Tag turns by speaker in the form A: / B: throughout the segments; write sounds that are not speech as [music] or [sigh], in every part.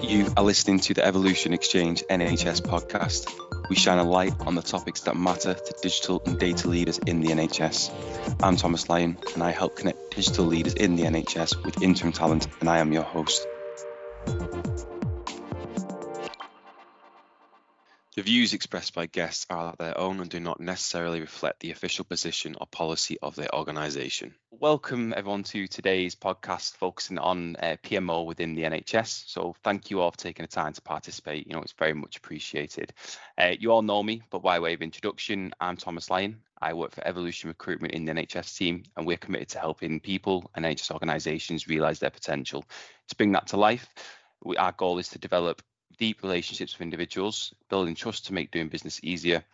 A: You are listening to the Evolution Exchange NHS podcast. We shine a light on the topics that matter to digital and data leaders in the NHS. I'm Tomas Lyon, and I help connect digital leaders in the NHS with interim talent, and I am your host. The views expressed by guests are their own and do not necessarily reflect the official position or policy of their organisation. Welcome everyone to today's podcast focusing on uh, PMO within the NHS. So thank you all for taking the time to participate. You know, it's very much appreciated. Uh, you all know me, but by way of introduction, I'm Tomas Lyon. I work for Evolution Recruitment in the NHS team, and we're committed to helping people and NHS organisations realise their potential. To bring that to life, we, our goal is to develop deep relationships with individuals, building trust to make doing business easier.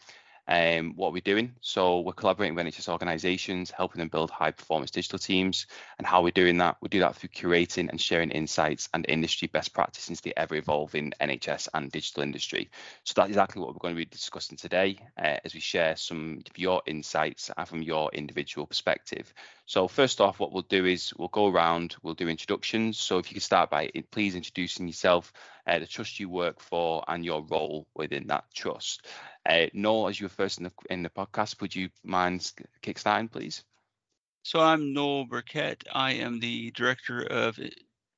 A: Um, what we're doing. So we're collaborating with NHS organisations, helping them build high performance digital teams. And how we're doing that, we do that through curating and sharing insights and industry best practices into the ever evolving NHS and digital industry. So that's exactly what we're going to be discussing today uh, as we share some of your insights and from your individual perspective. So first off, what we'll do is we'll go around, we'll do introductions. So if you could start by please introducing yourself, uh, the trust you work for, and your role within that trust. Uh, Noel, as you were first in the in the podcast, would you mind kickstarting, please?
B: So I'm Noel Burkett. I am the director of uh,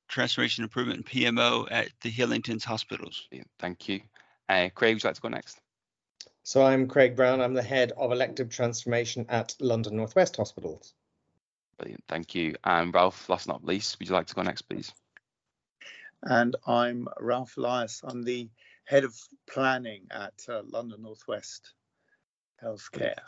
B: transformation improvement and PMO at the Hillingdon's Hospitals.
A: Thank you. Uh, Craig, would you like to go next?
C: So I'm Craig Brown. I'm the head of elective transformation at London Northwest Hospitals.
A: Brilliant, thank you. And Ralph, last but not least, would you like to go next, please?
D: And I'm Ralph Elias. I'm the head of planning at uh, London Northwest Healthcare.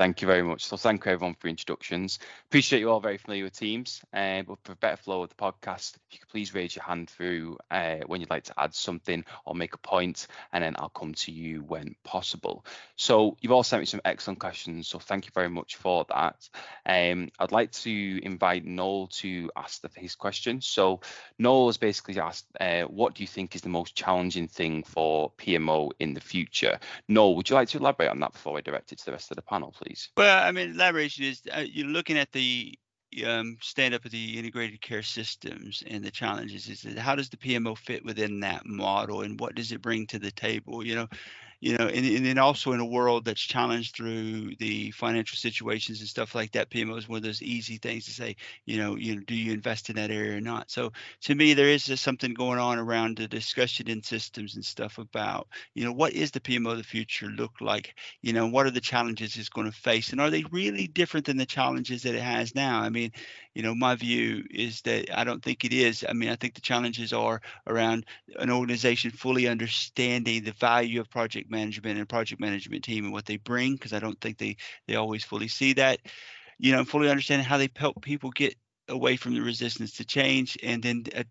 A: Thank you very much. So thank you everyone for introductions. Appreciate you all very familiar with Teams, uh, but for a better flow of the podcast, if you could please raise your hand through uh, when you'd like to add something or make a point, and then I'll come to you when possible. So you've all sent me some excellent questions, so thank you very much for that. Um, I'd like to invite Noel to ask the, his question. So Noel has basically asked, uh, what do you think is the most challenging thing for PMO in the future? Noel, would you like to elaborate on that before I direct it to the rest of the panel, please? Please?
B: Well, I mean, elaboration is uh, you're looking at the um, stand up of the integrated care systems and the challenges is how does the PMO fit within that model and what does it bring to the table? You know, you know, and, and then also in a world that's challenged through the financial situations and stuff like that, PMO is one of those easy things to say, you know, you know, do you invest in that area or not? So to me, there is just something going on around the discussion in systems and stuff about, you know, what is the PMO of the future look like? You know, what are the challenges it's going to face? And are they really different than the challenges that it has now? I mean, you know, my view is that I don't think it is. I mean, I think the challenges are around an organization fully understanding the value of project management and project management team and what they bring because I don't think they they always fully see that. You know, fully understanding how they help people get away from the resistance to change and then uh,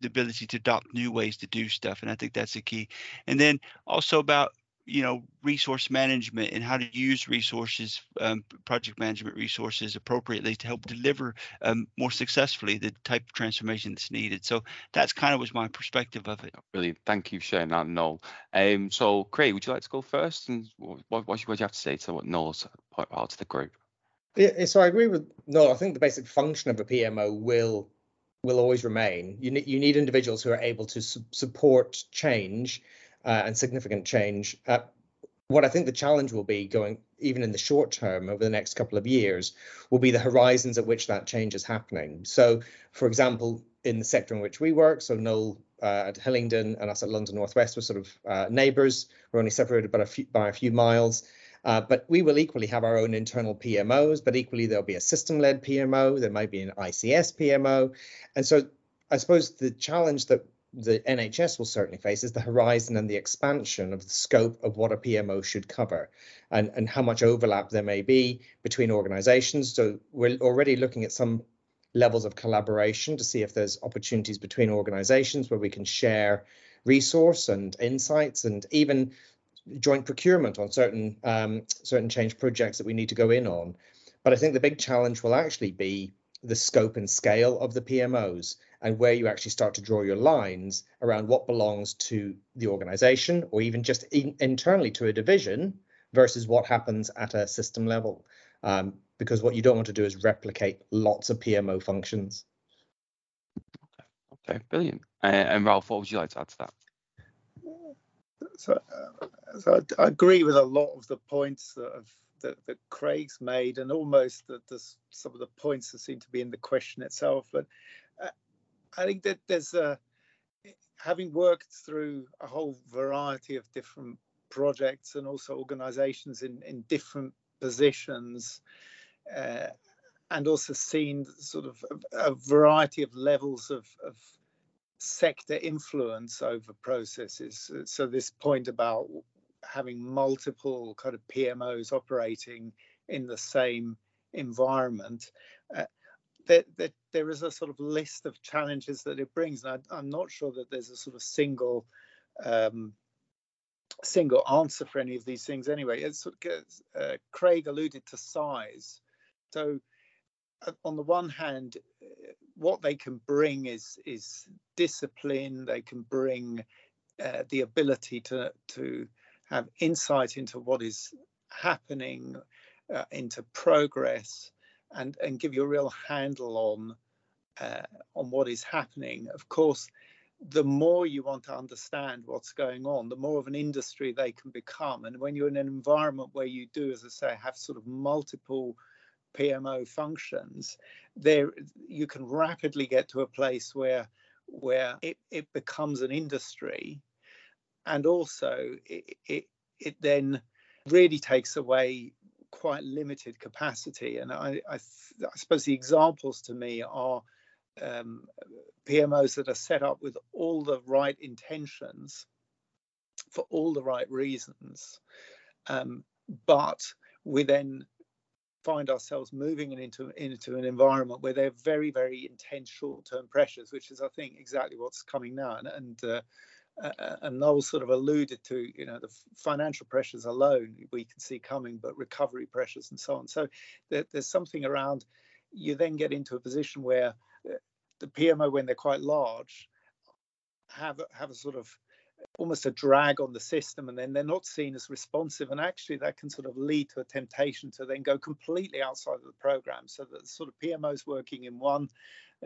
B: the ability to adopt new ways to do stuff and i think that's the key and then also about you know resource management and how to use resources um, project management resources appropriately to help deliver um, more successfully the type of transformation that's needed. So that's kind of was my perspective of it.
A: Brilliant. Thank you for sharing that noel. Um, so craig would you like to go first? And what, what, what do you have to say to what noel's point out to the group?
C: Yeah so i agree with noel. I think the basic function of a pmo will will always remain. You need you need individuals who are able to su- support change uh, and significant change. Uh, what I think the challenge will be going even in the short term over the next couple of years will be the horizons at which that change is happening. So, for example, in the sector in which we work, so Noel uh, at Hillingdon and us at London Northwest were sort of uh, neighbours. We're only separated by a few, by a few miles. Uh, but we will equally have our own internal PMOs, but equally there'll be a system-led PMO. There might be an ICS PMO, and so I suppose the challenge that the NHS will certainly face is the horizon and the expansion of the scope of what a PMO should cover and, and how much overlap there may be between organizations. So we're already looking at some levels of collaboration to see if there's opportunities between organizations where we can share resource and insights and even joint procurement on certain um, certain change projects that we need to go in on. But I think the big challenge will actually be the scope and scale of the PMOs and where you actually start to draw your lines around what belongs to the organization or even just in, internally to a division versus what happens at a system level. Um, because what you don't want to do is replicate lots of PMO functions.
A: Okay, Okay, brilliant. Uh, and Ralph, what would you like to add to that?
D: So, uh, so I, I, agree with a lot of the points that, have, that, that Craig's made, and almost that some of the points that seem to be in the question itself. But uh, I think that there's a having worked through a whole variety of different projects and also organizations in, in different positions uh, and also seen sort of a, a variety of levels of, of, sector influence over processes. So this point about having multiple kind of PMOs operating in the same environment, uh, that, that there is a sort of list of challenges that it brings. And I, am not sure that there's a sort of single um, single answer for any of these things anyway. It's uh, Craig alluded to size. So uh, on the one hand, uh, what they can bring is is discipline. They can bring uh, the ability to to have insight into what is happening, uh, into progress, and and give you a real handle on uh, on what is happening. Of course, the more you want to understand what's going on, the more of an industry they can become. And when you're in an environment where you do, as I say, have sort of multiple PMO functions, there you can rapidly get to a place where where it, it becomes an industry, and also it, it it then really takes away quite limited capacity. And I, I, I suppose the examples to me are um, PMOs that are set up with all the right intentions for all the right reasons, um, but we then find ourselves moving into into an environment where there are very very intense short-term pressures, which is I think exactly what's coming now. And, and uh, uh, and Noel sort of alluded to, you know, the financial pressures alone we can see coming, but recovery pressures and so on. So there, there's something around. You then get into a position where uh, the PMO, when they're quite large, have have a sort of almost a drag on the system and then they're not seen as responsive and actually that can sort of lead to a temptation to then go completely outside of the program so that sort of pmos working in one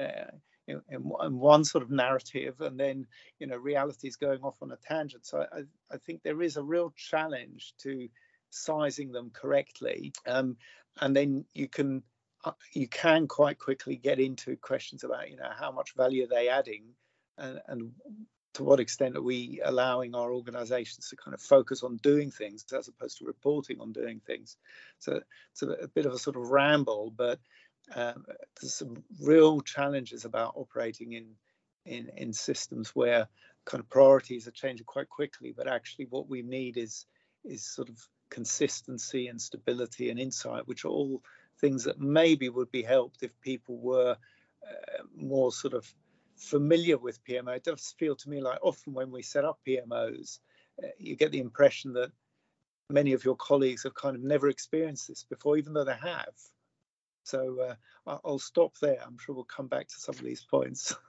D: uh, in, in, one sort of narrative and then you know reality is going off on a tangent. So I, I think there is a real challenge to sizing them correctly um, and then you can uh, you can quite quickly get into questions about you know how much value are they adding and, and to what extent are we allowing our organizations to kind of focus on doing things as opposed to reporting on doing things. So it's a, a bit of a sort of ramble but um, there's some real challenges about operating in, in in systems where kind of priorities are changing quite quickly but actually what we need is is sort of consistency and stability and insight which are all things that maybe would be helped if people were uh, more sort of familiar with PMO. It does feel to me like often when we set up PMOs, uh, you get the impression that many of your colleagues have kind of never experienced this before, even though they have. So uh, I'll stop there. I'm sure we'll come back to some of these points. [laughs]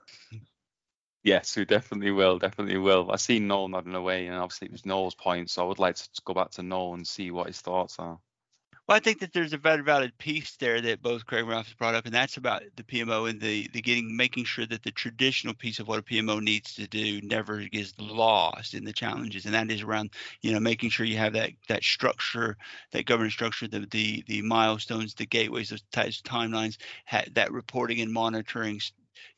A: Yes, we definitely will. Definitely will. I see Noel nodding away, and obviously it was Noel's point, so I would like to go back to Noel and see what his thoughts are.
B: Well, I think that there's a very valid piece there that both Craig and Ralph has brought up, and that's about the PMO and the, the getting making sure that the traditional piece of what a PMO needs to do never gets lost in the challenges, and that is around you know making sure you have that that structure, that governance structure, the the the milestones, the gateways, those types of timelines, that reporting and monitoring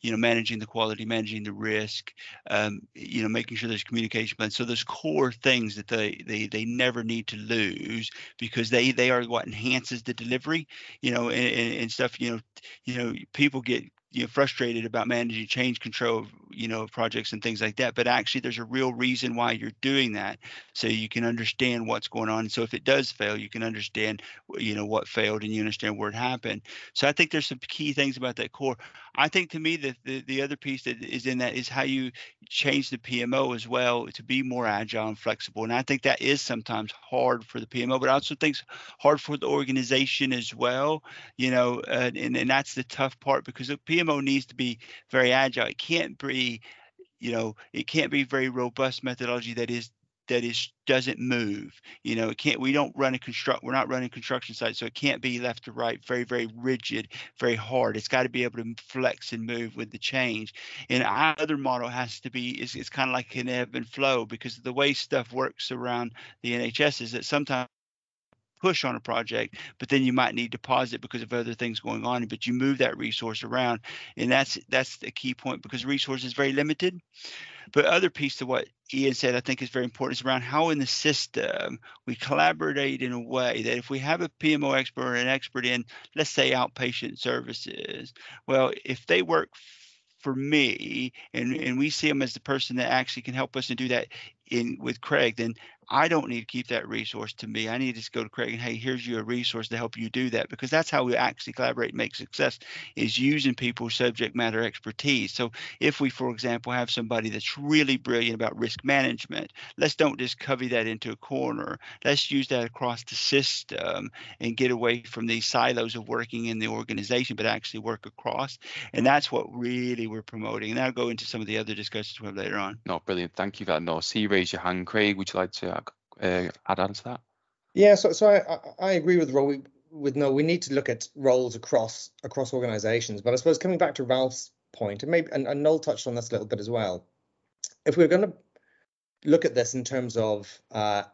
B: you know, managing the quality, managing the risk, um, you know, making sure there's communication plans. So those core things that they they they never need to lose because they they are what enhances the delivery, you know, and, and stuff. You know, you know, people get you know frustrated about managing change control you know projects and things like that but actually there's a real reason why you're doing that so you can understand what's going on so if it does fail you can understand you know what failed and you understand where it happened. So i think there's some key things about that core. I think to me the, the, the other piece that is in that is how you change the pmo as well to be more agile and flexible and i think that is sometimes hard for the pmo but i also think it's hard for the organization as well you know uh, and, and that's the tough part because the pmo needs to be very agile. It can't be you know, it can't be very robust methodology that is that is doesn't move. You know, it can't. We don't run a construct. We're not running construction site, so it can't be left to right. Very, very rigid, very hard. It's got to be able to flex and move with the change. And our other model has to be. It's, it's kind of like an ebb and flow because the way stuff works around the NHS is that sometimes push on a project, but then you might need to pause it because of other things going on. But you move that resource around, and that's that's the key point because resource is very limited. But other piece to what Ian said, I think is very important, is around how in the system we collaborate in a way that if we have a PMO expert or an expert in, let's say, outpatient services, well, if they work for me and and we see them as the person that actually can help us and do that in with Craig, then I don't need to keep that resource to me. I need to just go to Craig and hey, here's your resource to help you do that because that's how we actually collaborate and make success is using people's subject matter expertise. So if we, for example, have somebody that's really brilliant about risk management, let's don't just covey that into a corner. Let's use that across the system and get away from these silos of working in the organization, but actually work across. And that's what really we're promoting. And I'll go into some of the other discussions we have later on.
A: No, brilliant. Thank you for that. No, see, raise your hand, Craig. Would you like to uh, uh, add on to that?
C: Yeah, so so I I agree with Roy. With no, we need to look at roles across across organisations. But I suppose coming back to Ralph's point, and maybe and, and Noel touched on this a little bit as well. If we're going to look at this in terms of uh,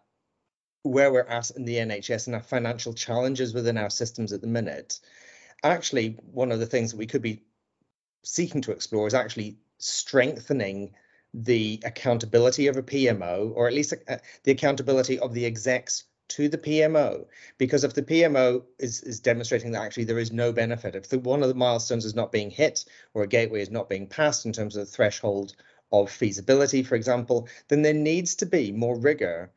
C: where we're at in the NHS and our financial challenges within our systems at the minute, actually one of the things that we could be seeking to explore is actually strengthening the accountability of a PMO, or at least uh, the accountability of the execs to the PMO. Because if the PMO is, is demonstrating that actually there is no benefit, if the, one of the milestones is not being hit or a gateway is not being passed in terms of the threshold of feasibility, for example, then there needs to be more rigor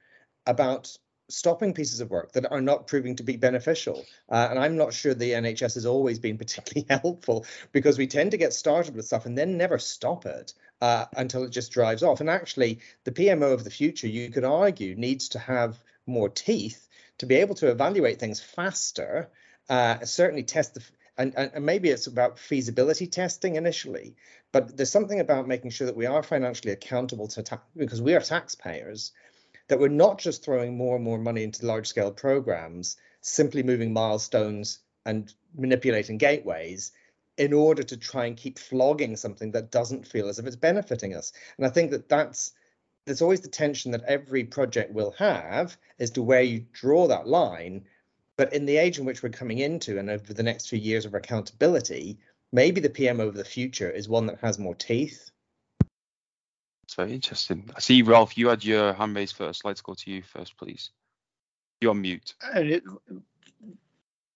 C: about stopping pieces of work that are not proving to be beneficial. Uh, and I'm not sure the NHS has always been [laughs] particularly helpful because we tend to get started with stuff and then never stop it uh, until it just drives off. And actually, the PMO of the future, you could argue, needs to have more teeth to be able to evaluate things faster, uh, certainly test the and, and, maybe it's about feasibility testing initially, but there's something about making sure that we are financially accountable to because we are taxpayers that we're not just throwing more and more money into large scale programs, simply moving milestones and manipulating gateways in order to try and keep flogging something that doesn't feel as if it's benefiting us. And I think that that's there's always the tension that every project will have as to where you draw that line. But in the age in which we're coming into and over the next few years of accountability, maybe the PMO of the future is one that has more teeth
A: it's very interesting. I see, Ralph, you had your hand raised first. Let's go to you first, please. You're on mute.
D: And it,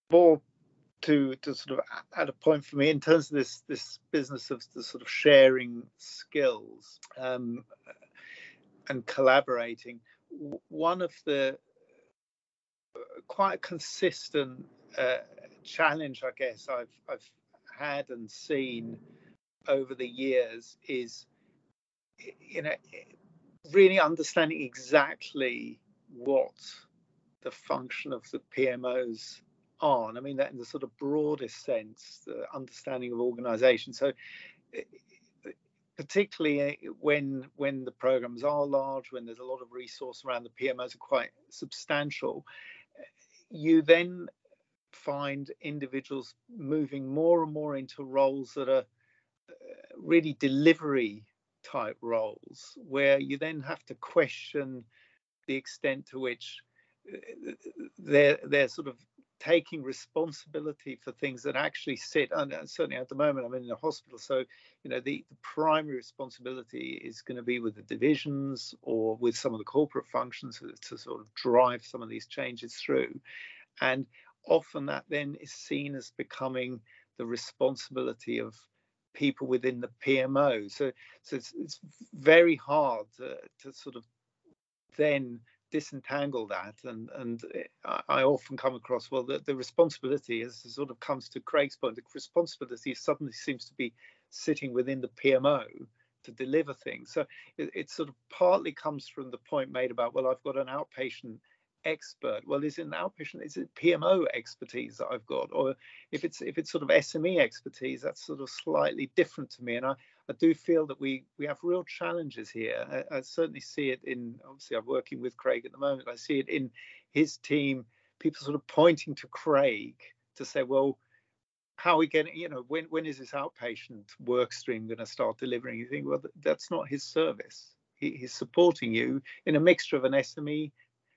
D: more to to sort of add a point for me in terms of this this business of the sort of sharing skills um, and collaborating. One of the quite consistent uh, challenge, I guess, I've I've had and seen over the years is you know, really understanding exactly what the function of the PMOs are. And I mean that in the sort of broadest sense, the understanding of organization. So particularly when when the programs are large, when there's a lot of resource around, the PMOs are quite substantial, you then find individuals moving more and more into roles that are uh, really delivery type roles where you then have to question the extent to which uh, they're they're sort of taking responsibility for things that actually sit and certainly at the moment i'm in a hospital so you know the, the primary responsibility is going to be with the divisions or with some of the corporate functions to, to sort of drive some of these changes through. And often that then is seen as becoming the responsibility of people within the PMO. So, so it's, it's very hard to, to, sort of then disentangle that. And and I often come across well the, the responsibility as sort of comes to Craig's point. The responsibility suddenly seems to be sitting within the PMO to deliver things. So it, it sort of partly comes from the point made about well I've got an outpatient expert well is it an outpatient is it pmo expertise that i've got or if it's if it's sort of sme expertise that's sort of slightly different to me and i I do feel that we we have real challenges here. I, I, certainly see it in obviously I'm working with Craig at the moment. I see it in his team. People sort of pointing to Craig to say, well, how are we getting? You know, when when is this outpatient work stream going to start delivering? You think, well, that's not his service. He, he's supporting you in a mixture of an SME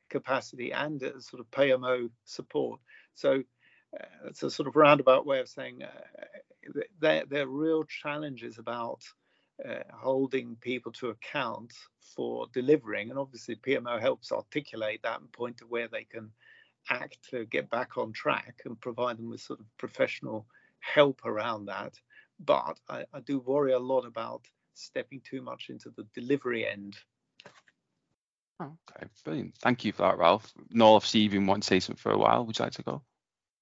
D: capacity and a sort of PMO support. So uh, it's a sort of roundabout way of saying uh, there, there are real challenges about uh, holding people to account for delivering. And obviously, PMO helps articulate that and point to where they can act to get back on track and provide them with sort of professional help around that. But I, I do worry a lot about stepping too much into the delivery end
A: Okay, brilliant. Thank you for that, Ralph. Noel, obviously you've been wanting to say something for a while. Would you like to go?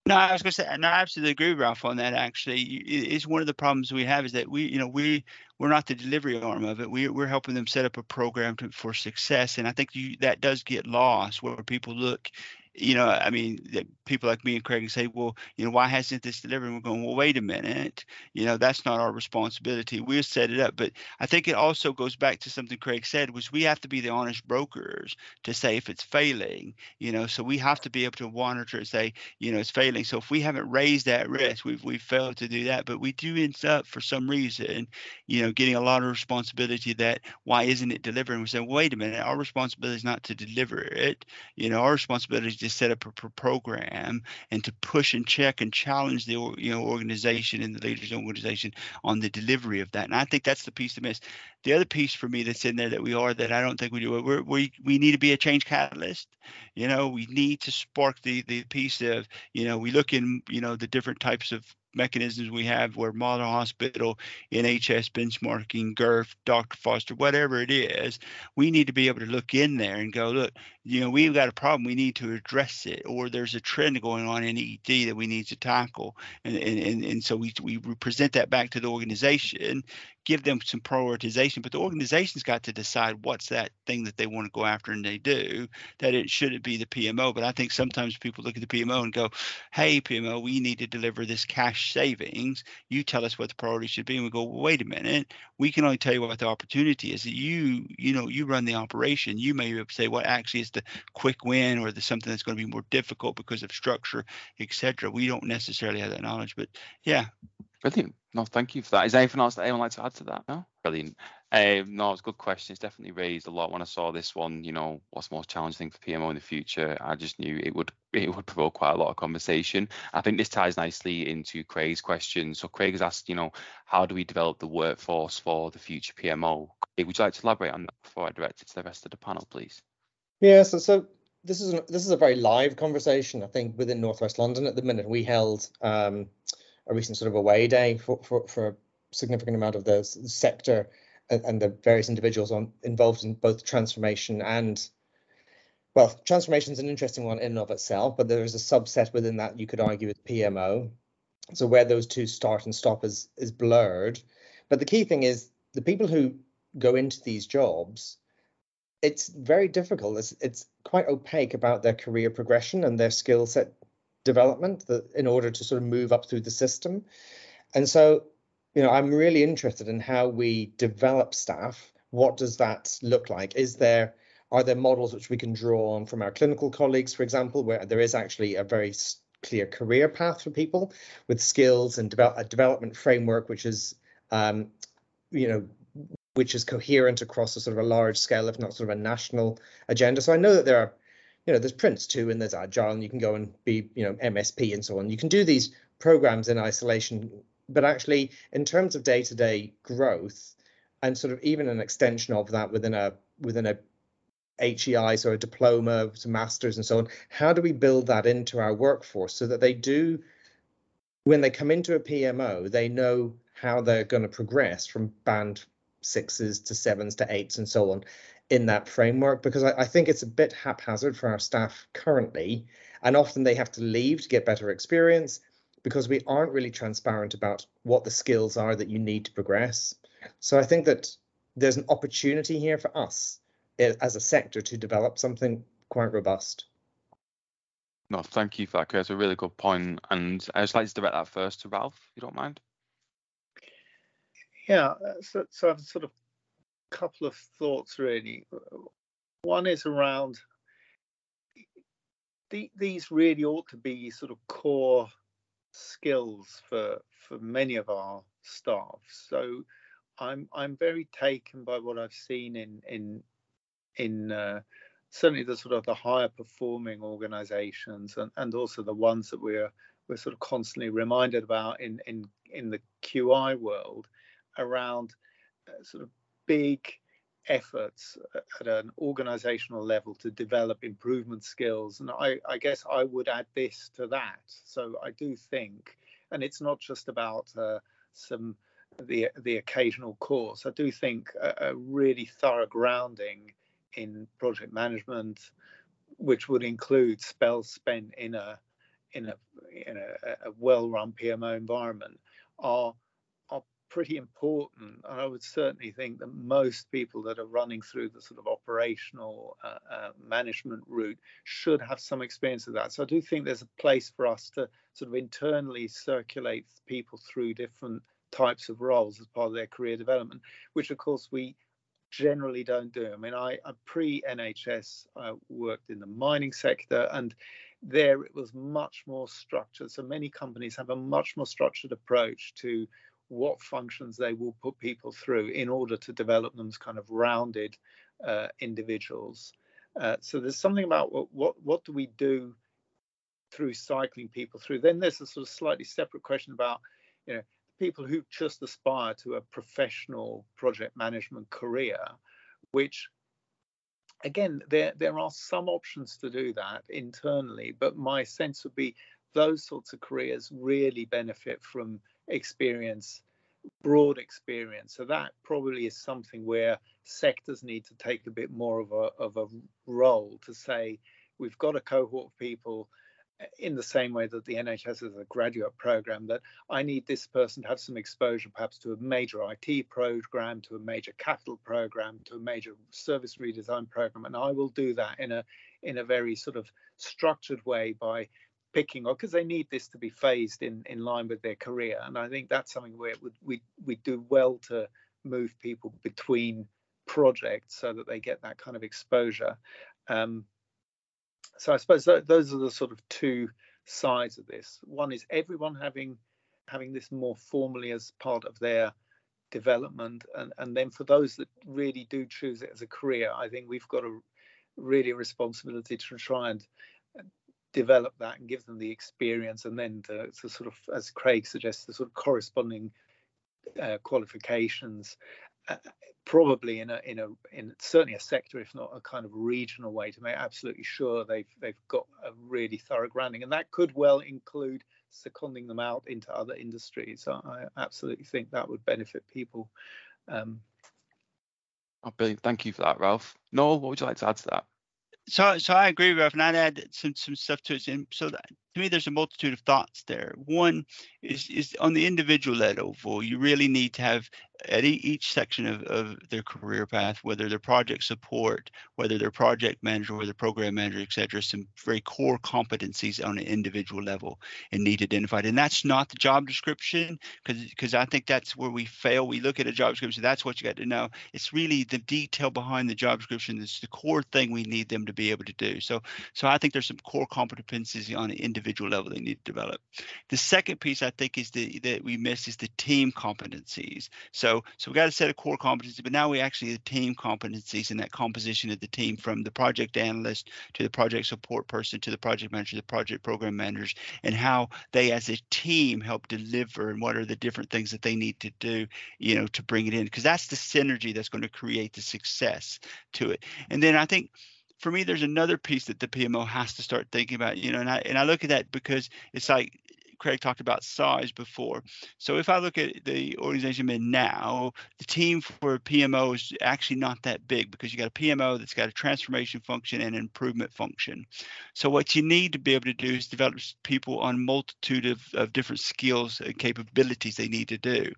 B: No, I was going to say, no, I absolutely agree Ralph on that. Actually, it's one of the problems we have is that we, you know, we we're not the delivery arm of it. We we're helping them set up a program to, for success, and I think you, that does get lost where people look you know, I mean, people like me and Craig say, well, you know, why hasn't this delivered? And we're going, well, wait a minute, you know, that's not our responsibility. We'll set it up. But I think it also goes back to something Craig said, was we have to be the honest brokers to say if it's failing, you know, so we have to be able to monitor and say, you know, it's failing. So if we haven't raised that risk, we've we've failed to do that. But we do end up for some reason, you know, getting a lot of responsibility that why isn't it delivering? We say, wait a minute, our responsibility is not to deliver it. You know, our responsibility is to set up a program and to push and check and challenge the you know organization and the leaders organization on the delivery of that. And I think that's the piece to miss. The other piece for me that's in there that we are that I don't think we do we're, we we need to be a change catalyst. You know, we need to spark the the piece of you know we look in you know the different types of mechanisms we have where model hospital, NHS benchmarking, GIRF, Dr. Foster, whatever it is, we need to be able to look in there and go, look, you know, we've got a problem, we need to address it, or there's a trend going on in ED that we need to tackle. And and, and, and so we, we present that back to the organization give them some prioritization, but the organization's got to decide what's that thing that they want to go after and they do, that it shouldn't be the PMO. But I think sometimes people look at the PMO and go, hey, PMO, we need to deliver this cash savings. You tell us what the priority should be. And we go, well, wait a minute. We can only tell you what the opportunity is. You, you know, you run the operation. You may say what actually is the quick win or the something that's going to be more difficult because of structure, etc. We don't necessarily have that knowledge. But yeah,
A: Brilliant. No, thank you for that. Is there anything else that anyone like to add to that? No? Brilliant. Um, no, it's a good question. It's definitely raised a lot when I saw this one. You know, what's the most challenging thing for PMO in the future? I just knew it would [laughs] it would provoke quite a lot of conversation. I think this ties nicely into Craig's question. So Craig has asked, you know, how do we develop the workforce for the future PMO? Would you like to elaborate on that before I direct it to the rest of the panel, please?
C: Yeah. So so this is this is a very live conversation. I think within Northwest London at the minute we held. Um, a recent sort of away day for, for, for a significant amount of the sector and, and the various individuals on involved in both transformation and well, transformation is an interesting one in and of itself, but there is a subset within that you could argue with PMO. So where those two start and stop is is blurred. But the key thing is the people who go into these jobs, it's very difficult. It's it's quite opaque about their career progression and their skill set development that in order to sort of move up through the system. And so, you know, I'm really interested in how we develop staff. What does that look like? Is there are there models which we can draw on from our clinical colleagues, for example, where there is actually a very clear career path for people with skills and develop a development framework which is um, you know which is coherent across a sort of a large scale, if not sort of a national agenda. So I know that there are you know, there's PRINCE2, and there's Agile, and you can go and be, you know, MSP and so on. You can do these programs in isolation, but actually, in terms of day-to-day growth, and sort of even an extension of that within a within a HEI, so a diploma, some masters, and so on. How do we build that into our workforce so that they do, when they come into a PMO, they know how they're going to progress from band sixes to sevens to eights and so on in that framework because I, I, think it's a bit haphazard for our staff currently, and often they have to leave to get better experience because we aren't really transparent about what the skills are that you need to progress. So I think that there's an opportunity here for us eh, as a sector to develop something quite robust.
A: No, thank you for that, Chris. A really good point. And I just like to direct that first to Ralph, if you don't mind.
D: Yeah, so, so I've sort of a couple of thoughts really. One is around the, these really ought to be sort of core skills for for many of our staff. So I'm I'm very taken by what I've seen in in in uh, certainly the sort of the higher performing organizations and, and also the ones that we're we're sort of constantly reminded about in in in the QI world around uh, sort of big efforts at an organizational level to develop improvement skills. And I, I, guess I would add this to that. So I do think, and it's not just about uh, some the the occasional course. I do think a, a, really thorough grounding in project management, which would include spells spent in a in a in a, a well-run PMO environment, are pretty important. And I would certainly think that most people that are running through the sort of operational uh, uh, management route should have some experience of that. So I do think there's a place for us to sort of internally circulate people through different types of roles as part of their career development, which of course we generally don't do. I mean, I, I pre NHS I worked in the mining sector and there it was much more structured. So many companies have a much more structured approach to what functions they will put people through in order to develop them as kind of rounded uh, individuals. Uh, so there's something about what, what what do we do through cycling people through. Then there's a sort of slightly separate question about you know people who just aspire to a professional project management career, which again there there are some options to do that internally, but my sense would be those sorts of careers really benefit from experience, broad experience. So that probably is something where sectors need to take a bit more of a of a role to say we've got a cohort of people eh, in the same way that the NHS is a graduate program that I need this person to have some exposure perhaps to a major IT program, to a major capital program, to a major service redesign program and I will do that in a in a very sort of structured way by picking or because they need this to be phased in in line with their career. And i think that's something where would, we we do well to move people between projects so that they get that kind of exposure. Um, so i suppose that, those are the sort of two sides of this. One is everyone having having this more formally as part of their development. And and then for those that really do choose it as a career i think we've got a really responsibility to try and develop that and give them the experience and then to, to sort of as craig suggests the sort of corresponding uh, qualifications uh, probably in a in a in certainly a sector if not a kind of regional way to make absolutely sure they've they've got a really thorough grounding. And that could well include seconding them out into other industries. I absolutely think that would benefit people um,
A: oh, brilliant. Thank you for that ralph. Noel what would you like to add to that
B: so so I agree, Ralph, and I'd add some some stuff to it. And so that, to me, there's a multitude of thoughts there. One is is on the individual level. You really need to have at each section of, of their career path, whether they're project support, whether they're project manager, whether program manager, et cetera, some very core competencies on an individual level and need identified. And that's not the job description, because I think that's where we fail. We look at a job description, that's what you got to know. It's really the detail behind the job description. It's the core thing we need them to be able to do. So so I think there's some core competencies on an individual level they need to develop. The second piece I think is the that we miss is the team competencies. So so we got a set of core competencies, but now we actually the team competencies and that composition of the team from the project analyst to the project support person to the project manager, the project program managers, and how they as a team help deliver and what are the different things that they need to do, you know, to bring it in. Because that's the synergy that's going to create the success to it. And then I think for me, there's another piece that the PMO has to start thinking about, you know, and I and I look at that because it's like Craig talked about size before. So if I look at the organization I'm now, the team for PMO is actually not that big because you got a PMO that's got a transformation function and an improvement function. So what you need to be able to do is develop people on multitude of, of different skills and capabilities they need to do.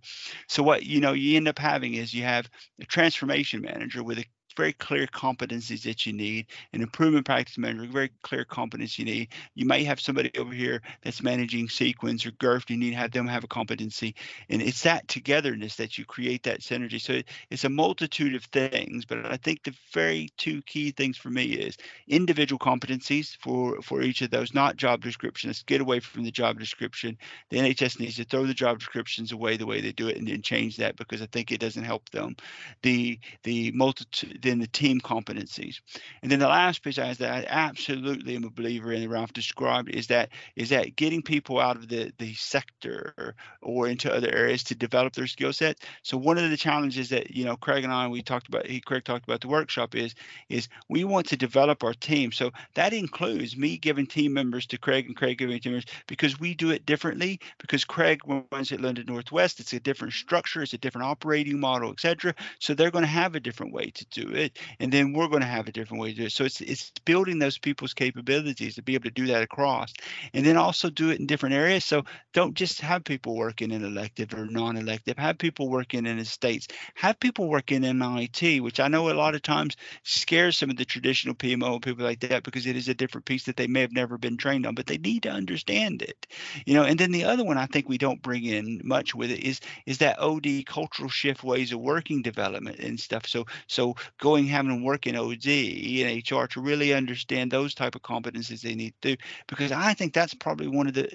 B: So what you know you end up having is you have a transformation manager with a very clear competencies that you need. An improvement practice manager, very clear competence you need. You might have somebody over here that's managing CQUINs or GIRF. You need to have them have a competency, and it's that togetherness that you create that synergy. So it's a multitude of things, but I think the very two key things for me is individual competencies for for each of those, not job descriptions. Get away from the job description. The NHS needs to throw the job descriptions away the way they do it and, then change that because I think it doesn't help them. The the multitude then the team competencies, and then the last piece I that I absolutely am a believer in, Ralph described, is that is that getting people out of the the sector or into other areas to develop their skill set. So one of the challenges that you know Craig and I we talked about, he Craig talked about the workshop is is we want to develop our team. So that includes me giving team members to Craig and Craig giving team members because we do it differently. Because Craig runs at London Northwest, it's a different structure, it's a different operating model, etc. So they're going to have a different way to do it, and then we're going to have a different way to do it. So it's it's building those people's capabilities to be able to do that across, and then also do it in different areas. So don't just have people working in elective or non-elective. Have people working in estates. Have people working in IT, which I know a lot of times scares some of the traditional PMO people like that because it is a different piece that they may have never been trained on, but they need to understand it. You know, and then the other one I think we don't bring in much with it is is that OD cultural shift ways of working development and stuff. So so going having work in OD and HR to really understand those type of competencies they need to do because I think that's probably one of the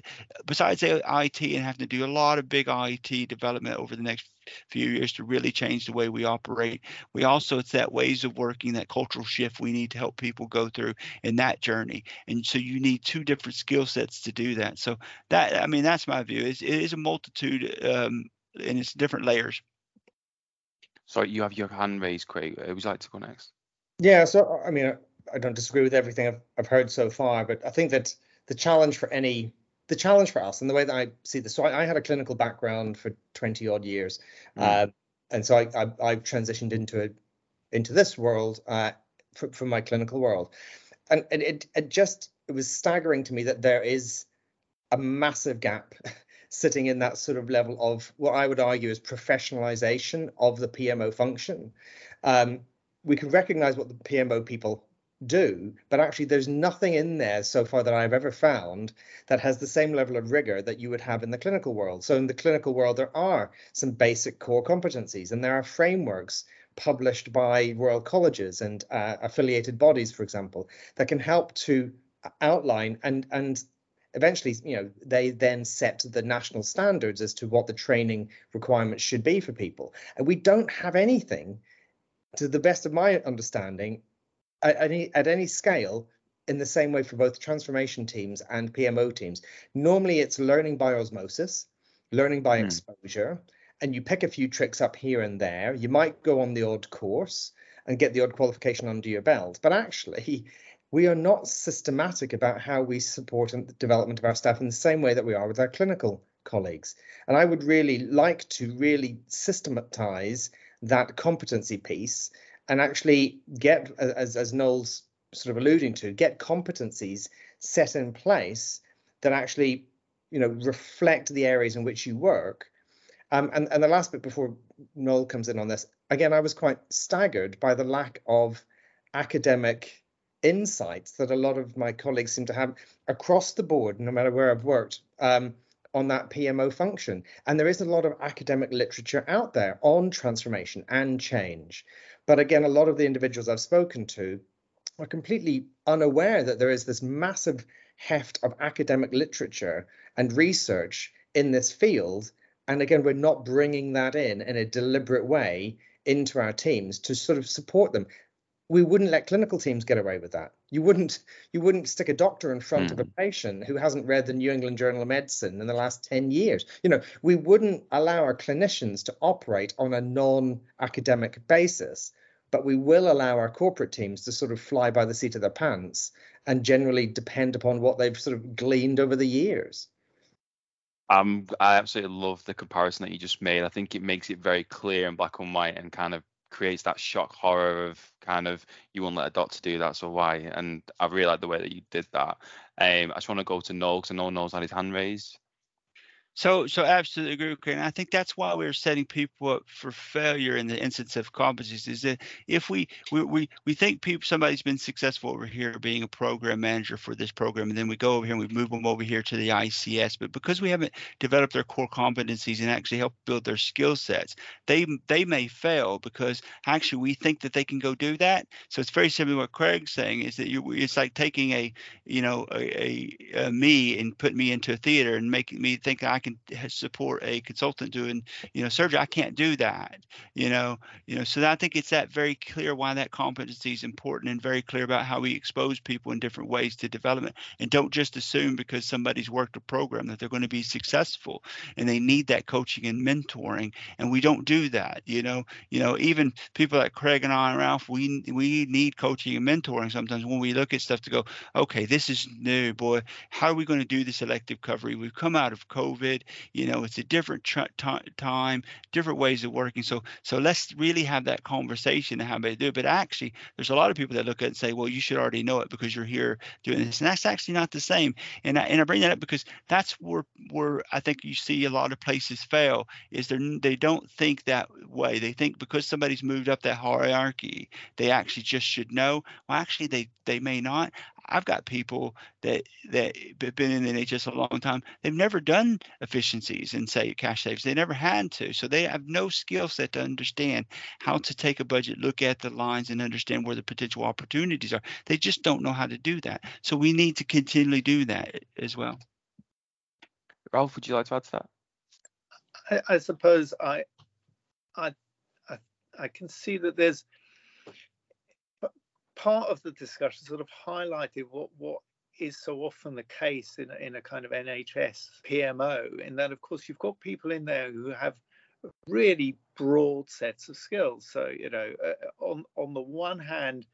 B: besides the IT and having to do a lot of big IT development over the next few years to really change the way we operate. We also it's that ways of working, that cultural shift we need to help people go through in that journey. And so you need two different skill sets to do that. So that I mean that's my view. It's, it is a multitude um, and it's different layers.
A: Sorry, you have your hand raised, Craig. Uh, would you like to go next?
C: Yeah, so I mean, I don't disagree with everything I've, I've heard so far, but I think that the challenge for any the challenge for us and the way that I see this. So I, I had a clinical background for 20 odd years, mm. uh, and so I, I, I, transitioned into a, into this world uh, from, from my clinical world, and, and it, it just it was staggering to me that there is a massive gap [laughs] sitting in that sort of level of what I would argue is professionalization of the PMO function. Um, we can recognize what the PMO people do, but actually there's nothing in there so far that I've ever found that has the same level of rigor that you would have in the clinical world. So in the clinical world, there are some basic core competencies and there are frameworks published by royal colleges and uh, affiliated bodies, for example, that can help to outline and and eventually you know they then set the national standards as to what the training requirements should be for people and we don't have anything to the best of my understanding at any at any scale in the same way for both transformation teams and PMO teams. Normally, it's learning by osmosis, learning by mm. exposure, and you pick a few tricks up here and there. You might go on the odd course and get the odd qualification under your belt, but actually, we are not systematic about how we support the development of our staff in the same way that we are with our clinical colleagues. And I would really like to really systematize that competency piece and actually get, as, as Noel's sort of alluding to, get competencies set in place that actually, you know, reflect the areas in which you work. Um, and, and the last bit before Noel comes in on this, again, I was quite staggered by the lack of academic insights that a lot of my colleagues seem to have across the board, no matter where I've worked, um, on that PMO function. And there is a lot of academic literature out there on transformation and change. But again, a lot of the individuals I've spoken to are completely unaware that there is this massive heft of academic literature and research in this field. And again, we're not bringing that in in a deliberate way into our teams to sort of support them we wouldn't let clinical teams get away with that. You wouldn't you wouldn't stick a doctor in front mm. of a hmm. patient who hasn't read the New England Journal of Medicine in the last 10 years. You know, we wouldn't allow our clinicians to operate on a non-academic basis, but we will allow our corporate teams to sort of fly by the seat of their pants and generally depend upon what they've sort of gleaned over the years.
A: Um, I absolutely love the comparison that you just made. I think it makes it very clear in black and white and kind of creates that shock horror of kind of you won't let a doctor do that, so why? And I really like the way that you did that. Um, I just want to go to Noel because I know Noel's had his hand raised.
B: So, so absolutely agree Craig. And I think that's why we're setting people up for failure in the instance of competencies. Is that if we we we, we think people somebody's been successful over here being a program manager for this program, and then we go over here and we move them over here to the ICS, but because we haven't developed their core competencies and actually help build their skill sets, they they may fail because actually we think that they can go do that. So it's very similar to what Craig's saying is that you it's like taking a you know a, a, a me and putting me into a theater and making me think I can support a consultant doing you know surgery i can't do that you know you know so i think it's that very clear why that competency is important and very clear about how we expose people in different ways to development. And don't just assume because somebody's worked a program that they're going to be successful and they need that coaching and mentoring and we don't do that you know you know even people like craig and i and ralph we we need coaching and mentoring sometimes when we look at stuff to go okay this is new boy. How are we going to do this elective recovery we've come out of covid you know it's a different tr- t- time different ways of working. So so let's really have that conversation and how they do it. But actually there's a lot of people that look at it and say well you should already know it because you're here doing this. And that's actually not the same. And I, and I bring that up because that's where where I think you see a lot of places fail is they they don't think that way. They think because somebody's moved up that hierarchy they actually just should know. Well actually they they may not I've got people that that have been in the NHS a long time. They've never done efficiencies and say cash saves. They never had to, so they have no skill set to understand how to take a budget, look at the lines, and understand where the potential opportunities are. They just don't know how to do that. So we need to continually do that as well.
A: Ralph, would you like to add to that?
D: I, I suppose I, I, I, I can see that there's part of the discussion sort of highlighted what what is so often the case in, in a kind of NHS PMO, in that, of course, you've got people in there who have really broad sets of skills. So, you know, uh, on, on the one hand,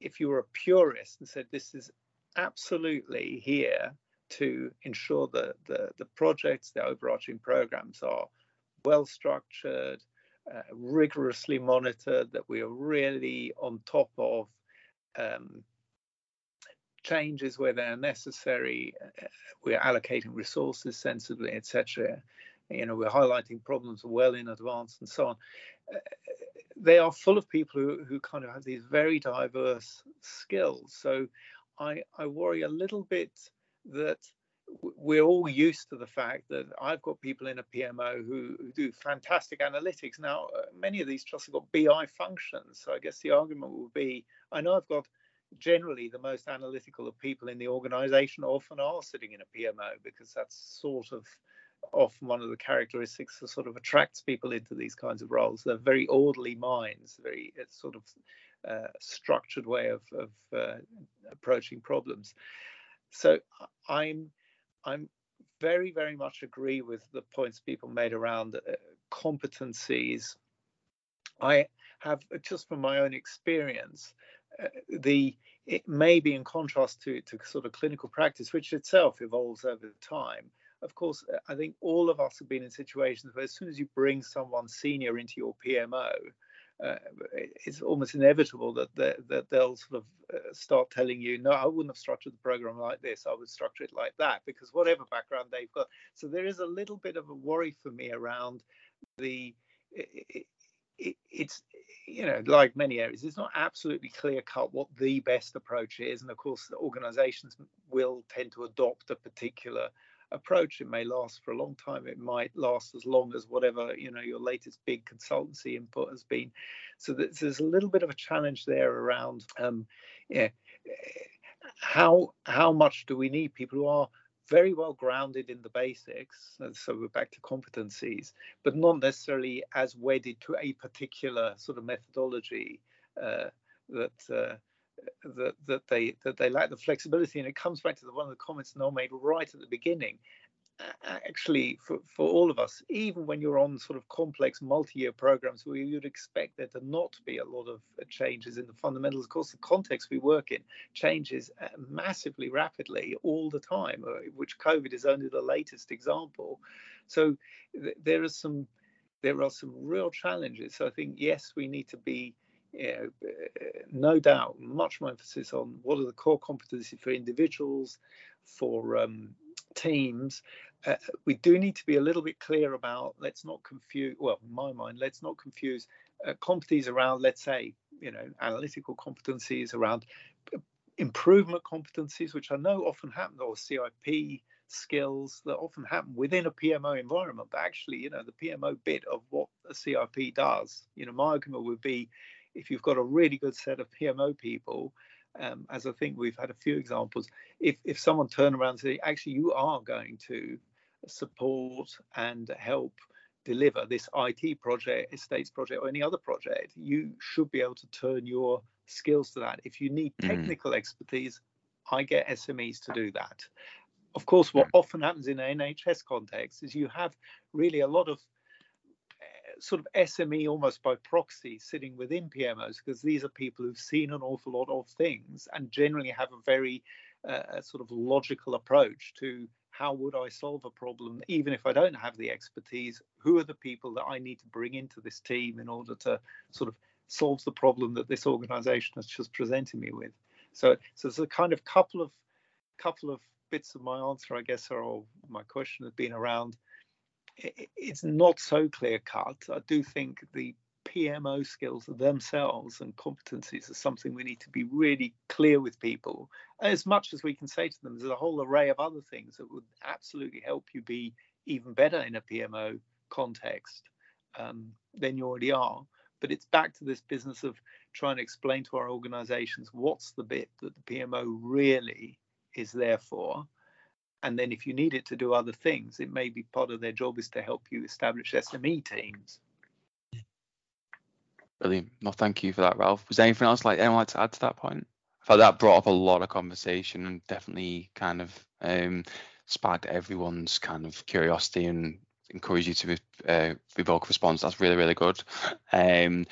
D: if you were a purist and said this is absolutely here to ensure that the, the projects, the overarching programs are well structured, uh, rigorously monitored, that we are really on top of um, changes where they're necessary. Uh, we're allocating resources sensibly, etc. You know, we're highlighting problems well in advance and so on. Uh, they are full of people who, who kind of have these very diverse skills. So I, I worry a little bit that we're all used to the fact that I've got people in a PMO who, who do fantastic analytics. Now, uh, many of these trusts have got BI functions. So I guess the argument would be I know I've got generally the most analytical of people in the organization often are sitting in a PMO because that's sort of often one of the characteristics that sort of attracts people into these kinds of roles. They're very orderly minds, very sort of uh, structured way of, of uh, approaching problems. So I'm I'm very very much agree with the points people made around uh, competencies. I have just from my own experience uh, the it may be in contrast to, to sort of clinical practice, which itself evolves over time. Of course, uh, I think all of us have been in situations where as soon as you bring someone senior into your PMO, uh, it's almost inevitable that, that, that they'll sort of uh, start telling you, no, I wouldn't have structured the program like this. I would structure it like that because whatever background they've got. So there is a little bit of a worry for me around the it, it, it's you know, like many areas, it's not absolutely clear cut what the best approach is. And of course, the organizations will tend to adopt a particular approach. It may last for a long time. It might last as long as whatever, you know, your latest big consultancy input has been. So that, there's a little bit of a challenge there around, um, yeah, how, how much do we need people who are very well grounded in the basics. and So we're back to competencies, but not necessarily as wedded to a particular sort of methodology uh, that. Uh, that, that they that they lack the flexibility. And it comes back to the, one of the comments Noel made right at the beginning. Actually for, for all of us even when you're on sort of complex multi-year programs where you'd expect there to not be a lot of uh, changes in the fundamentals. Of course the context we work in changes uh, massively rapidly all the time uh, which covid is only the latest example. So th- there are some there are some real challenges. So i think yes we need to be know, no doubt. Much more emphasis on what are the core competencies for individuals for um, teams, uh, we do need to be a little bit clear about let's not confuse well in my mind let's not confuse uh, competencies around let's say you know analytical competencies around improvement competencies which i know often happen or cip skills that often happen within a pmo environment but actually you know the pmo bit of what a cip does. You know my argument would be if you've got a really good set of pmo people um, as I think we've had a few examples, if if someone turn around and say, actually, you are going to support and help deliver this IT project, estates project, or any other project, you should be able to turn your skills to that. If you need mm. technical mm. expertise, I get SMEs to do that. Of course, what often happens in an NHS context is you have really a lot of sort of SME almost by proxy sitting within PMOs because these are people who've seen an awful lot of things and generally have a very uh, sort of logical approach to how would I solve a problem, even if I don't have the expertise? Who are the people that I need to bring into this team in order to sort of solve the problem that this organization has just presented me with? So, so there's a kind of couple of couple of bits of my answer, I guess, or my question has been around. It's not so clear cut. I do think the PMO skills themselves and competencies are something we need to be really clear with people. As much as we can say to them, there's a whole array of other things that would absolutely help you be even better in a PMO context um, than you already are. But it's back to this business of trying to explain to our organizations what's the bit that the PMO really is there for. And then if you need it to do other things, it may be part of their job is to help you establish SME teams
A: Brilliant. No, thank you for that, Ralph. Was there anything else like anyone like to add to that point? I thought that brought up a lot of conversation and definitely kind of um, sparked everyone's kind of curiosity and encouraged you to uh, evoke response. That's really, really good. Um,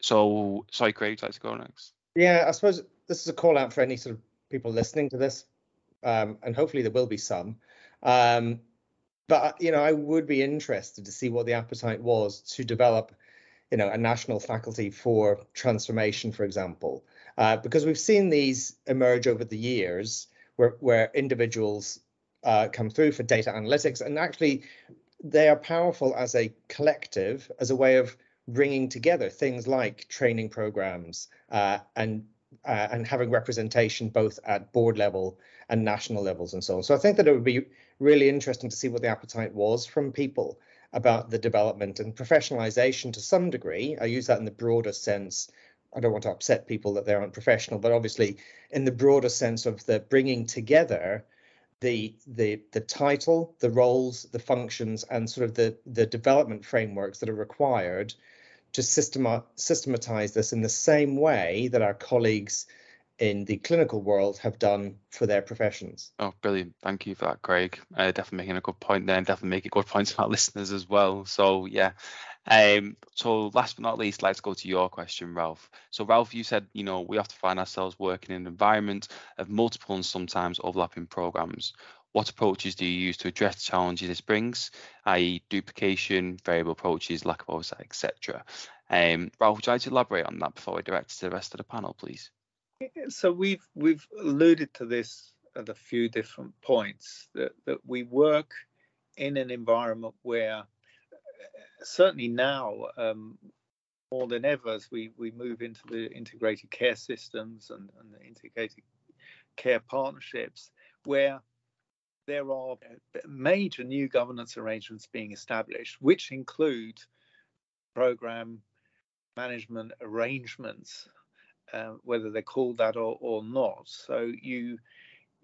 A: so, sorry, Craig, would you like to go next?
C: Yeah, I suppose this is a call out for any sort of people listening to this, um, and hopefully there will be some. Um, but you know, I would be interested to see what the appetite was to develop you know, a national faculty for transformation, for example, uh, because we've seen these emerge over the years where, where individuals uh, come through for data analytics and actually they are powerful as a collective, as a way of bringing together things like training programs uh, and uh, and having representation both at board level and national levels and so on. So I think that it would be really interesting to see what the appetite was from people about the development and professionalization to some degree. I use that in the broader sense. I don't want to upset people that they aren't professional, but obviously in the broader sense of the bringing together the the the title, the roles, the functions, and sort of the the development frameworks that are required to systematize this in the same way that our colleagues in the clinical world have done for their professions.
A: Oh, brilliant. Thank you for that, Craig. Uh, definitely making a good point there and definitely making good points for our [laughs] listeners as well. So, yeah. Um, so last but not least, let's go to your question, Ralph. So, Ralph, you said, you know, we have to find ourselves working in an environment of multiple and sometimes overlapping programs. What approaches do you use to address the challenges this brings, i.e., duplication, variable approaches, lack of oversight, etc.? Um, Ralph, would you like to elaborate on that before we direct to the rest of the panel, please?
D: So we've we've alluded to this at a few different points that, that we work in an environment where certainly now um, more than ever as we, we move into the integrated care systems and, and the integrated care partnerships where there are major new governance arrangements being established which include program management arrangements uh, whether they're called that or, or not. So you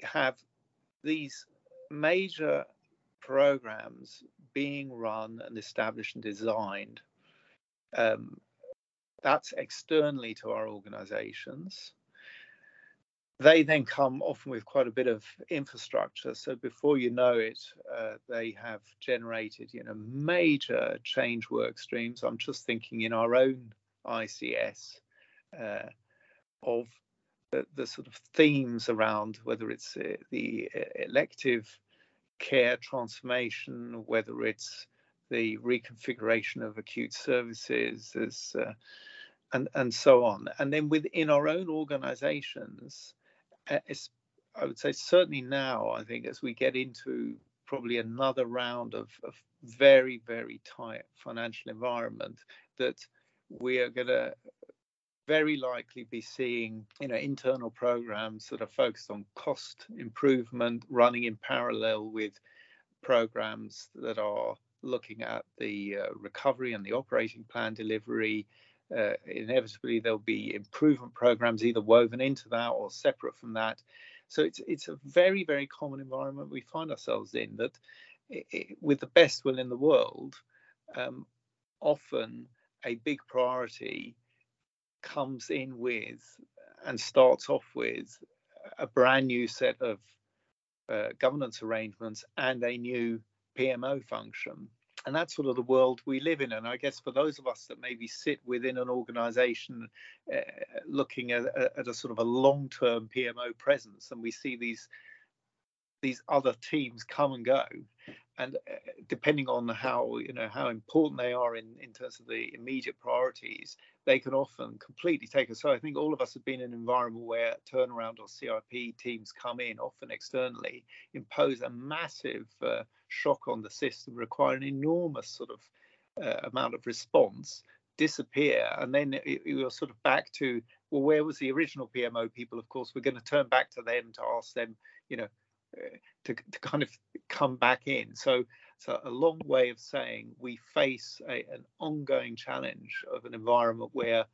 D: have these major programs being run and established and designed. Um, that's externally to our organizations. They then come often with quite a bit of infrastructure. So before you know it, uh, they have generated, you know, major change work streams. I'm just thinking in our own ICS, uh, of the, the sort of themes around whether it's uh, the uh, elective care transformation, whether it's the reconfiguration of acute services, as, uh, and and so on. And then within our own organisations, uh, I would say certainly now, I think as we get into probably another round of, of very, very tight financial environment, that we are going to very likely be seeing you know internal programs that are focused on cost improvement running in parallel with programs that are looking at the uh, recovery and the operating plan delivery. Uh, inevitably there'll be improvement programs either woven into that or separate from that. So it's it's a very very common environment we find ourselves in that it, it, with the best will in the world um, often a big priority comes in with and starts off with a brand new set of uh, governance arrangements and a new PMO function. And that's sort of the world we live in. And I guess for those of us that maybe sit within an organization uh, looking at, at, a sort of a long term PMO presence, and we see these these other teams come and go and uh, depending on how you know how important they are in in terms of the immediate priorities they can often completely take us so i think all of us have been in an environment where turnaround or crp teams come in often externally impose a massive uh, shock on the system require an enormous sort of uh, amount of response disappear and then you're sort of back to well where was the original pmo people? Of course we're going to turn back to them to ask them you know to, to kind of come back in. So, so a long way of saying we face a, an ongoing challenge of an environment where,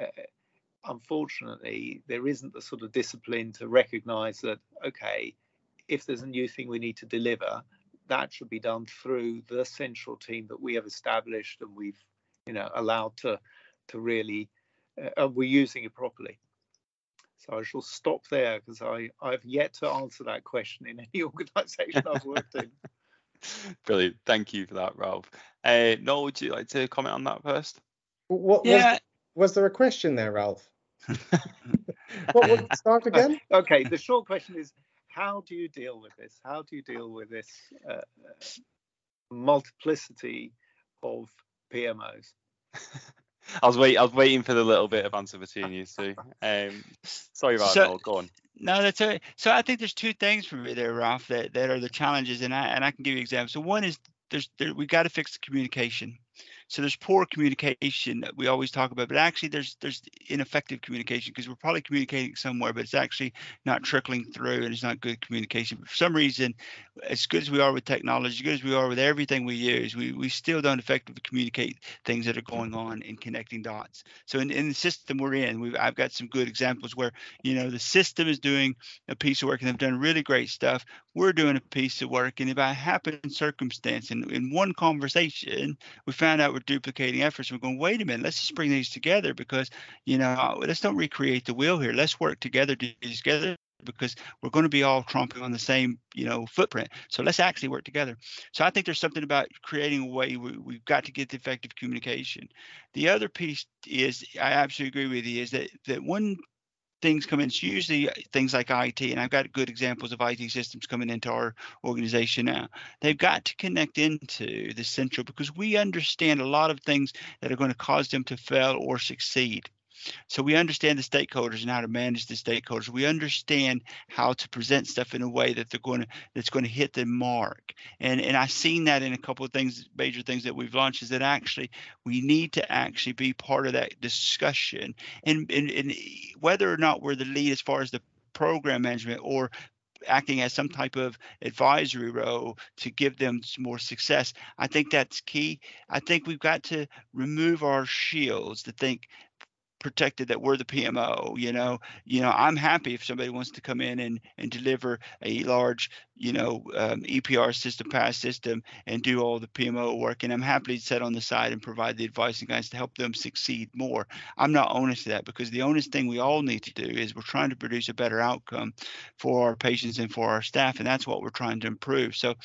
D: uh, unfortunately, there isn't the sort of discipline to recognise that okay, if there's a new thing we need to deliver, that should be done through the central team that we have established and we've, you know, allowed to to really, uh, we're using it properly. So I shall stop there because I, I've yet to answer that question in any [laughs] organisation I've worked in. [laughs]
A: Brilliant. Thank you for that, Ralph. Uh, Noel, would you like to comment on that first?
C: What yeah. was, was there a question there, Ralph? [laughs] what would start again?
D: okay, the short question is how do you deal with this? How do you deal with this uh, multiplicity of PMOs?
A: I was wait. I was waiting for the little bit of answer between you two. Um, sorry about so, that. Go on.
B: No, that's all right. So I think there's two things for me there, Ralph, that, that are the challenges, and I and I can give you examples. So one is there's there, we got to fix the communication. So there's poor communication that we always talk about, but actually there's there's ineffective communication because we're probably communicating somewhere, but it's actually not trickling through and it's not good communication. But for some reason, as good as we are with technology, as good as we are with everything we use, we, we still don't effectively communicate things that are going on in connecting dots. So in, in the system we're in, we've I've got some good examples where you know the system is doing a piece of work and they've done really great stuff. We're doing a piece of work, and if I happen circumstance in, in one conversation, we found out we're duplicating efforts. We're going, wait a minute, let's just bring these together because, you know, let's don't recreate the wheel here. Let's work together to together because we're going to be all tromping on the same you know footprint so let's actually work together so i think there's something about creating a way we, we've got to get the effective communication the other piece is i absolutely agree with you is that that one things come in. It's usually things like IT, and I've got good examples of IT systems coming into our organization now. They've got to connect into the central because we understand a lot of things that are going to cause them to fail or succeed. So we understand the stakeholders and how to manage the stakeholders. We understand how to present stuff in a way that they're going to that's going to hit the mark. And and I've seen that in a couple of things, major things that we've launched is that actually we need to actually be part of that discussion. And and, and whether or not we're the lead as far as the program management or acting as some type of advisory role to give them more success. I think that's key. I think we've got to remove our shields to think protected that we're the PMO. You know, you know, I'm happy if somebody wants to come in and and deliver a large, you know, um, EPR system, PAS system, and do all the PMO work, and I'm happy to sit on the side and provide the advice and guidance to help them succeed more. I'm not honest to that because the honest thing we all need to do is we're trying to produce a better outcome for our patients and for our staff, and that's what we're trying to improve. So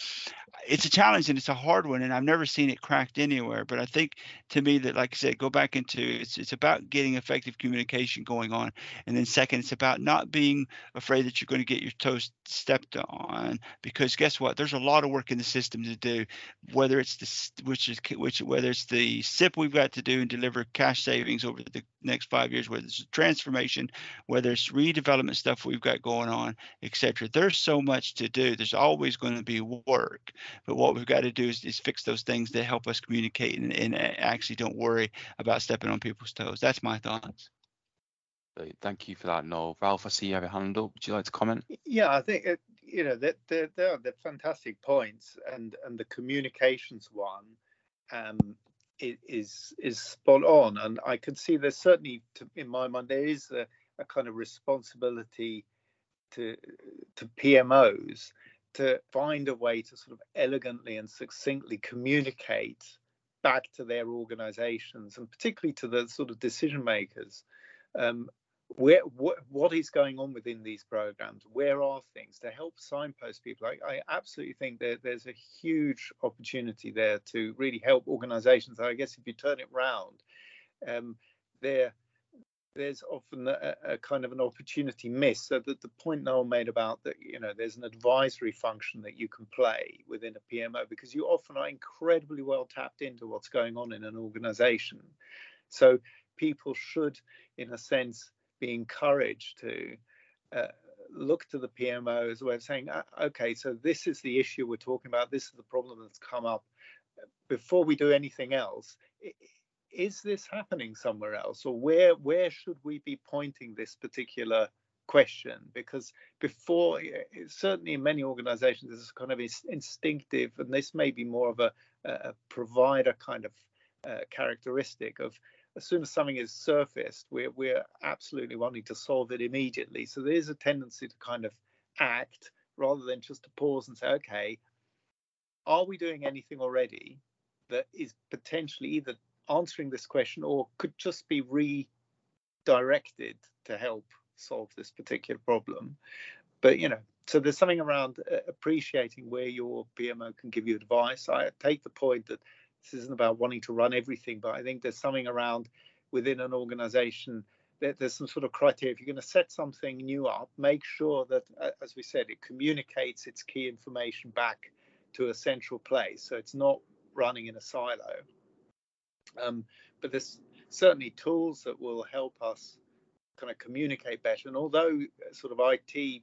B: it's a challenge and it's a hard one and i've never seen it cracked anywhere but i think to me that like i said go back into it's it's about getting effective communication going on and then second it's about not being afraid that you're going to get your toes stepped on because guess what? There's a lot of work in the system to do whether it's the which is which whether it's the cip we've got to do and deliver cash savings over the next five years whether it's transformation whether it's redevelopment stuff we've got going on etc there's so much to do. There's always going to be work but what we've got to do is, is fix those things that help us communicate and, and actually don't worry about stepping on people's toes. That's my thoughts.
A: Thank you for that, Noel. Ralph, I see you have a hand up. Would you like to comment?
D: Yeah, I think it, you know that they're, they're, they're, fantastic points, and and the communications one um, is is spot on. And I can see there's certainly, to, in my mind, there is a, a kind of responsibility to to PMOs to find a way to sort of elegantly and succinctly communicate back to their organizations and particularly to the sort of decision makers. Um, where what, what is going on within these programs? Where are things? To help signpost people i, I absolutely think that there's a huge opportunity there to really help organizations. I guess if you turn it around um, there there's often a, a, kind of an opportunity miss. So that the point Noel made about that, you know, there's an advisory function that you can play within a PMO because you often are incredibly well tapped into what's going on in an organization. So people should, in a sense, be encouraged to uh, look to the PMO as a way of saying, uh, okay, so this is the issue we're talking about. This is the problem that's come up. Before we do anything else, is this happening somewhere else? Or where where should we be pointing this particular question? Because before certainly in many organizations this is kind of instinctive and this may be more of a, a provider kind of uh, characteristic of as soon as something is surfaced we're, we're absolutely wanting to solve it immediately. So there is a tendency to kind of act rather than just to pause and say okay are we doing anything already that is potentially either answering this question or could just be redirected to help solve this particular problem. But, you know, so there's something around uh, appreciating where your PMO can give you advice. I take the point that this isn't about wanting to run everything, but I think there's something around within an organization that there's some sort of criteria. If you're going to set something new up, make sure that, uh, as we said, it communicates its key information back to a central place. So it's not running in a silo. Um, but there's certainly tools that will help us kind of communicate better. And although uh, sort of IT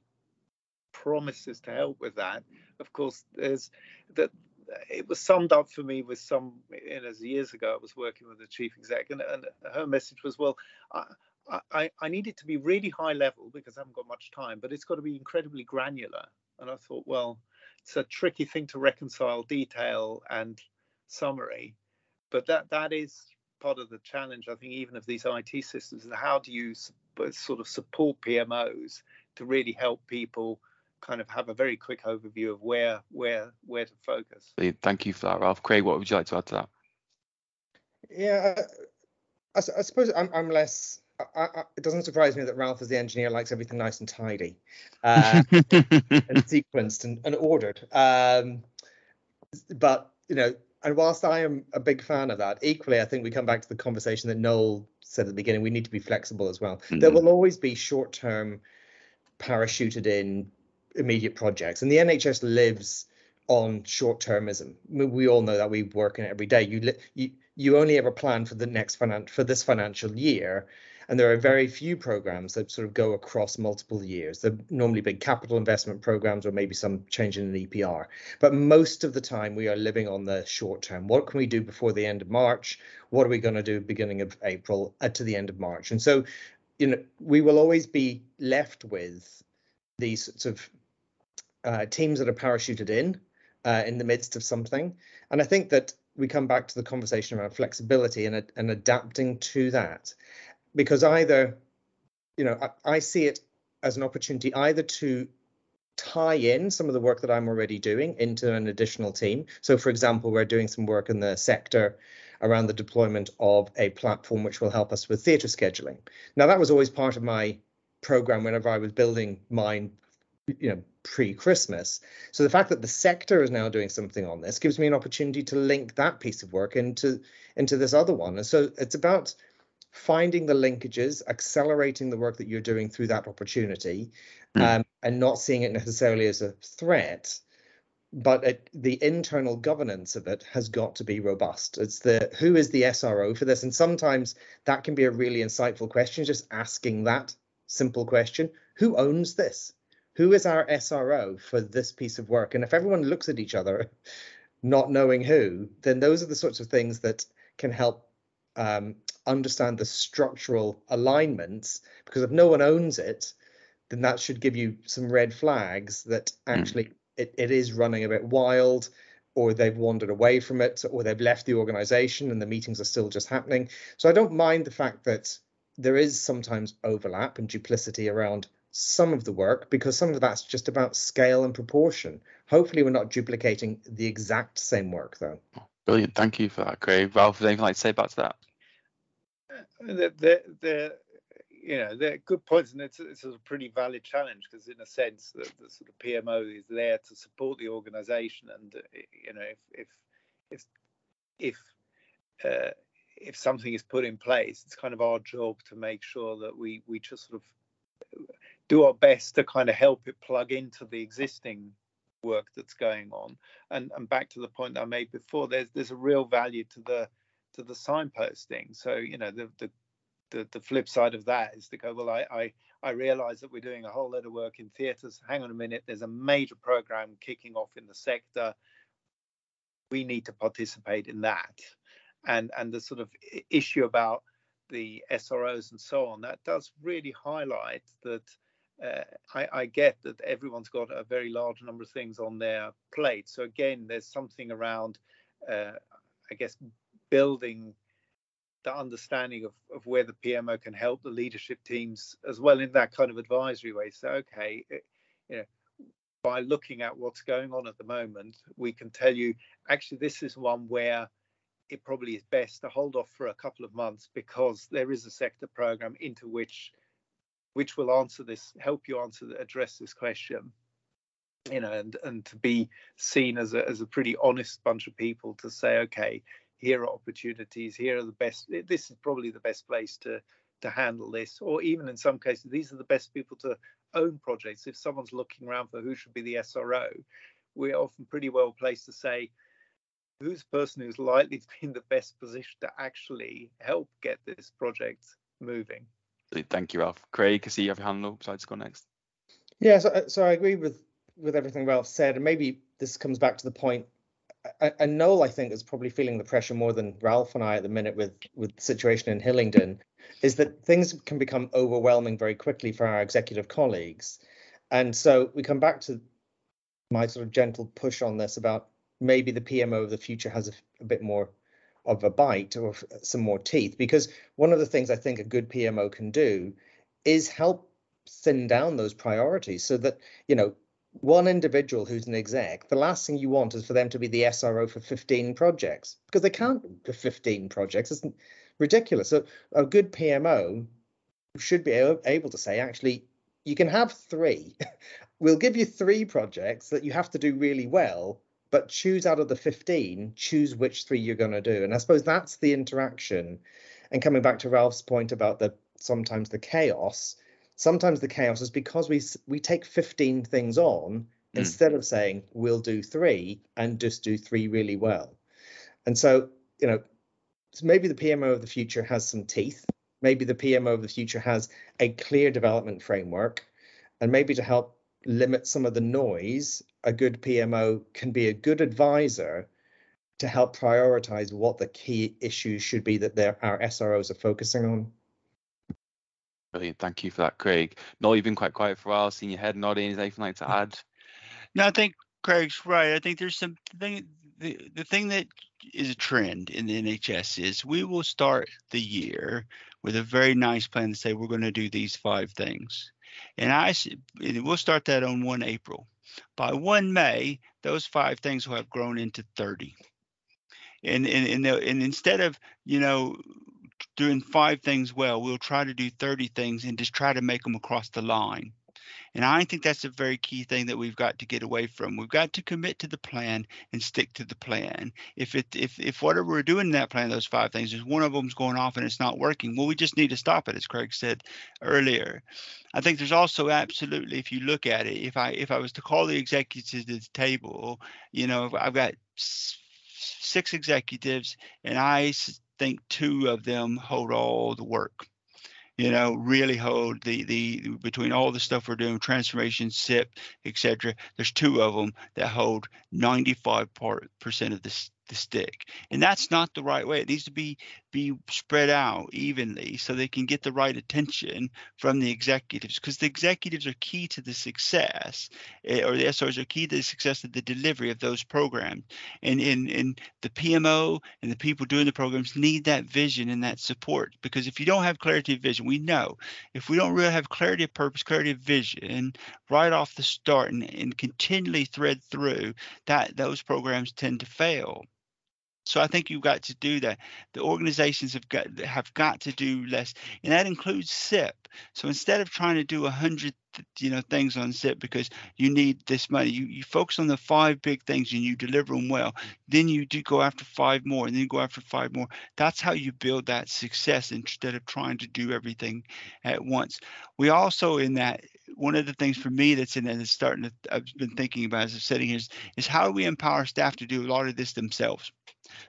D: promises to help with that, of course, there's that it was summed up for me with some know, years ago i was working with the chief exec and, and her message was well I, I, I need it to be really high level because i haven't got much time but it's got to be incredibly granular and i thought well it's a tricky thing to reconcile detail and summary but that that is part of the challenge i think even of these it systems and how do you sort of support pmos to really help people kind of have a very quick overview of where where where to focus
A: thank you for that ralph craig what would you like to add to that
C: yeah i, I suppose I'm, I'm less I, I, it doesn't surprise me that Ralph, as the engineer, likes everything nice and tidy, uh, [laughs] and sequenced and, and ordered. Um, but you know, and whilst I am a big fan of that, equally, I think we come back to the conversation that Noel said at the beginning. We need to be flexible as well. Mm-hmm. There will always be short term, parachuted in immediate projects, and the NHS lives on short termism. We all know that we work in it every day. You you you only ever plan for the next finan- for this financial year, and there are very few programs that sort of go across multiple years. They're normally big capital investment programs or maybe some change in an EPR. But most of the time, we are living on the short term. What can we do before the end of March? What are we going to do beginning of April uh, to the end of March? And so, you know, we will always be left with these sorts of uh, teams that are parachuted in uh, in the midst of something. And I think that we come back to the conversation around flexibility and, and adapting to that because either, you know, I, I see it as an opportunity either to tie in some of the work that I'm already doing into an additional team. So, for example, we're doing some work in the sector around the deployment of a platform which will help us with theatre scheduling. Now, that was always part of my program whenever I was building mine, you know, pre-Christmas. So the fact that the sector is now doing something on this gives me an opportunity to link that piece of work into into this other one. And so it's about finding the linkages, accelerating the work that you're doing through that opportunity, mm. um, and not seeing it necessarily as a threat. But it, the internal governance of it has got to be robust. It's the who is the SRO for this, and sometimes that can be a really insightful question. Just asking that simple question: Who owns this? Who is our SRO for this piece of work? And if everyone looks at each other, [laughs] not knowing who, then those are the sorts of things that can help um, understand the structural alignments because if no one owns it then that should give you some red flags that hmm. actually mm. it, it is running a bit wild or they've wandered away from it or they've left the organization and the meetings are still just happening. So i don't mind the fact that there is sometimes overlap and duplicity around some of the work because some of that's just about scale and proportion. Hopefully we're not duplicating the exact same work though.
A: Brilliant. Thank you for that craig. Ralph anything like to say back to that
D: they're, they're, you know they're good points and it's, it's a pretty valid challenge because in a sense the, the sort of PMO is there to support the organization and you know if if if if uh, if something is put in place it's kind of our job to make sure that we we just sort of do our best to kind of help it plug into the existing work that's going on. And and back to the point that I made before there's there's a real value to the to the signposting. So you know the the the, the flip side of that is to go well I, I i realize that we're doing a whole lot of work in theaters. Hang on a minute. There's a major program kicking off in the sector. We need to participate in that. And and the sort of issue about the sros and so on that does really highlight that uh, I, I, get that everyone's got a very large number of things on their plate. So again there's something around uh, i guess building the understanding of, of where the PMO can help the leadership teams as well in that kind of advisory way. So, okay, it, you know, by looking at what's going on at the moment, we can tell you actually this is one where it probably is best to hold off for a couple of months because there is a sector program into which which will answer this help you answer address this question you know and and to be seen as a as a pretty honest bunch of people to say okay here are opportunities here are the best this is probably the best place to to handle this or even in some cases these are the best people to own projects. If someone's looking around for who should be the sro we're often pretty well placed to say who's the person who's likely to be in the best position to actually help get this project moving?
A: Thank you ralph. Craig i see you have your hand up so i go next.
C: Yeah so, so i agree with with everything ralph said and maybe this comes back to the point and Noel, I think, is probably feeling the pressure more than Ralph and I at the minute with with the situation in Hillingdon, is that things can become overwhelming very quickly for our executive colleagues, and so we come back to my sort of gentle push on this about maybe the PMO of the future has a, a bit more of a bite or some more teeth, because one of the things I think a good PMO can do is help thin down those priorities so that you know one individual who's an exec, the last thing you want is for them to be the SRO for 15 projects because they can't do 15 projects. It's ridiculous. So a good PMO should be able to say, actually, you can have three. [laughs] we'll give you three projects that you have to do really well, but choose out of the 15, choose which three you're going to do. And I suppose that's the interaction. And coming back to Ralph's point about the sometimes the chaos, sometimes the chaos is because we we take 15 things on mm. instead of saying we'll do three and just do three really well. And so you know maybe the pmo of the future has some teeth. Maybe the pmo of the future has a clear development framework. And maybe to help limit some of the noise a good pmo can be a good advisor to help prioritize what the key issues should be that our sros are focusing on
A: Brilliant. Thank you for that, Craig. Noel, you've been quite quiet for a while. Seeing your head nodding. Is anything like to add? [laughs]
B: No, I think Craig's right. I think there's something. The, the thing that is a trend in the NHS is we will start the year with a very nice plan to say we're going to do these five things. And I and we'll start that on 1 April. By 1 May, those five things will have grown into 30. And and and, and instead of you know doing five things well, we'll try to do 30 things and just try to make them across the line. And I think that's a very key thing that we've got to get away from. We've got to commit to the plan and stick to the plan. If it if if whatever we're doing in that plan, those five things, is one of them's going off and it's not working, well, we just need to stop it, as Craig said earlier. I think there's also absolutely, if you look at it, if I if I was to call the executives to the table, you know, I've got six executives, and I think two of them hold all the work you know, really hold the the between all the stuff we're doing, transformation, CIP, etc. There's two of them that hold 95 part percent of this the stick. And that's not the right way. It needs to be be spread out evenly so they can get the right attention from the executives because the executives are key to the success eh, or the SRs are key to the success of the delivery of those programs. And in and the PMO and the people doing the programs need that vision and that support because if you don't have clarity of vision, we know if we don't really have clarity of purpose, clarity of vision right off the start and, and continually thread through that those programs tend to fail. So I think you've got to do that. The organizations have got have got to do less, and that includes CIP. So instead of trying to do a hundred, you know, things on CIP because you need this money, you, you focus on the five big things and you deliver them well. Then you do go after five more, and then you go after five more. That's how you build that success instead of trying to do everything at once. We also in that one of the things for me that's in there that's starting to I've been thinking about as I'm sitting here is, is how do we empower staff to do a lot of this themselves?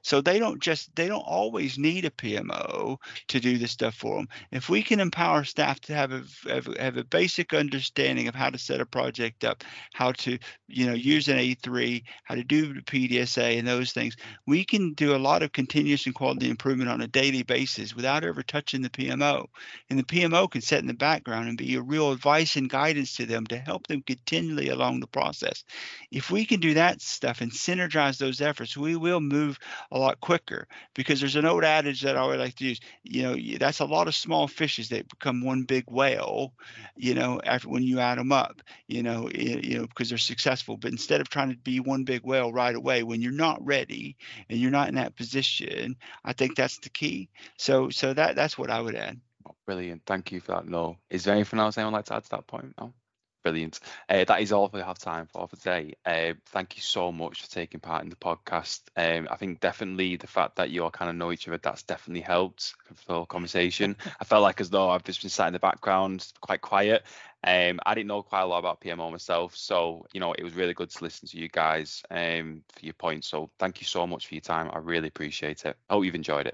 B: So they don't just they don't always need a PMO to do this stuff for them. If we can empower staff to have a have, have a basic understanding of how to set a project up, how to you know use an A3, how to do the PDSA and those things, we can do a lot of continuous and quality improvement on a daily basis without ever touching the PMO. And the PMO can sit in the background and be a real advice and guidance to them to help them continually along the process. If we can do that stuff and synergize those efforts, we will move a lot quicker because there's an old adage that I would like to use. You know, that's a lot of small fishes that become one big whale. You know, after when you add them up. You know, you know because they're successful. But instead of trying to be one big whale right away, when you're not ready and you're not in that position, I think that's the key. So so that that's what I would add.
A: Oh, brilliant. Thank you for that. Noel. Is there anything else anyone would like to add to that point? No. Brilliant. Uh, that is all we have time for for today. Uh, thank you so much for taking part in the podcast. Um, I think definitely the fact that you all kind of know each other, that's definitely helped for the conversation. [laughs] I felt like as though I've just been sat in the background, quite quiet. Um, I didn't know quite a lot about PMO myself, so you know it was really good to listen to you guys um, for your points. So thank you so much for your time. I really appreciate it. I hope you've enjoyed it.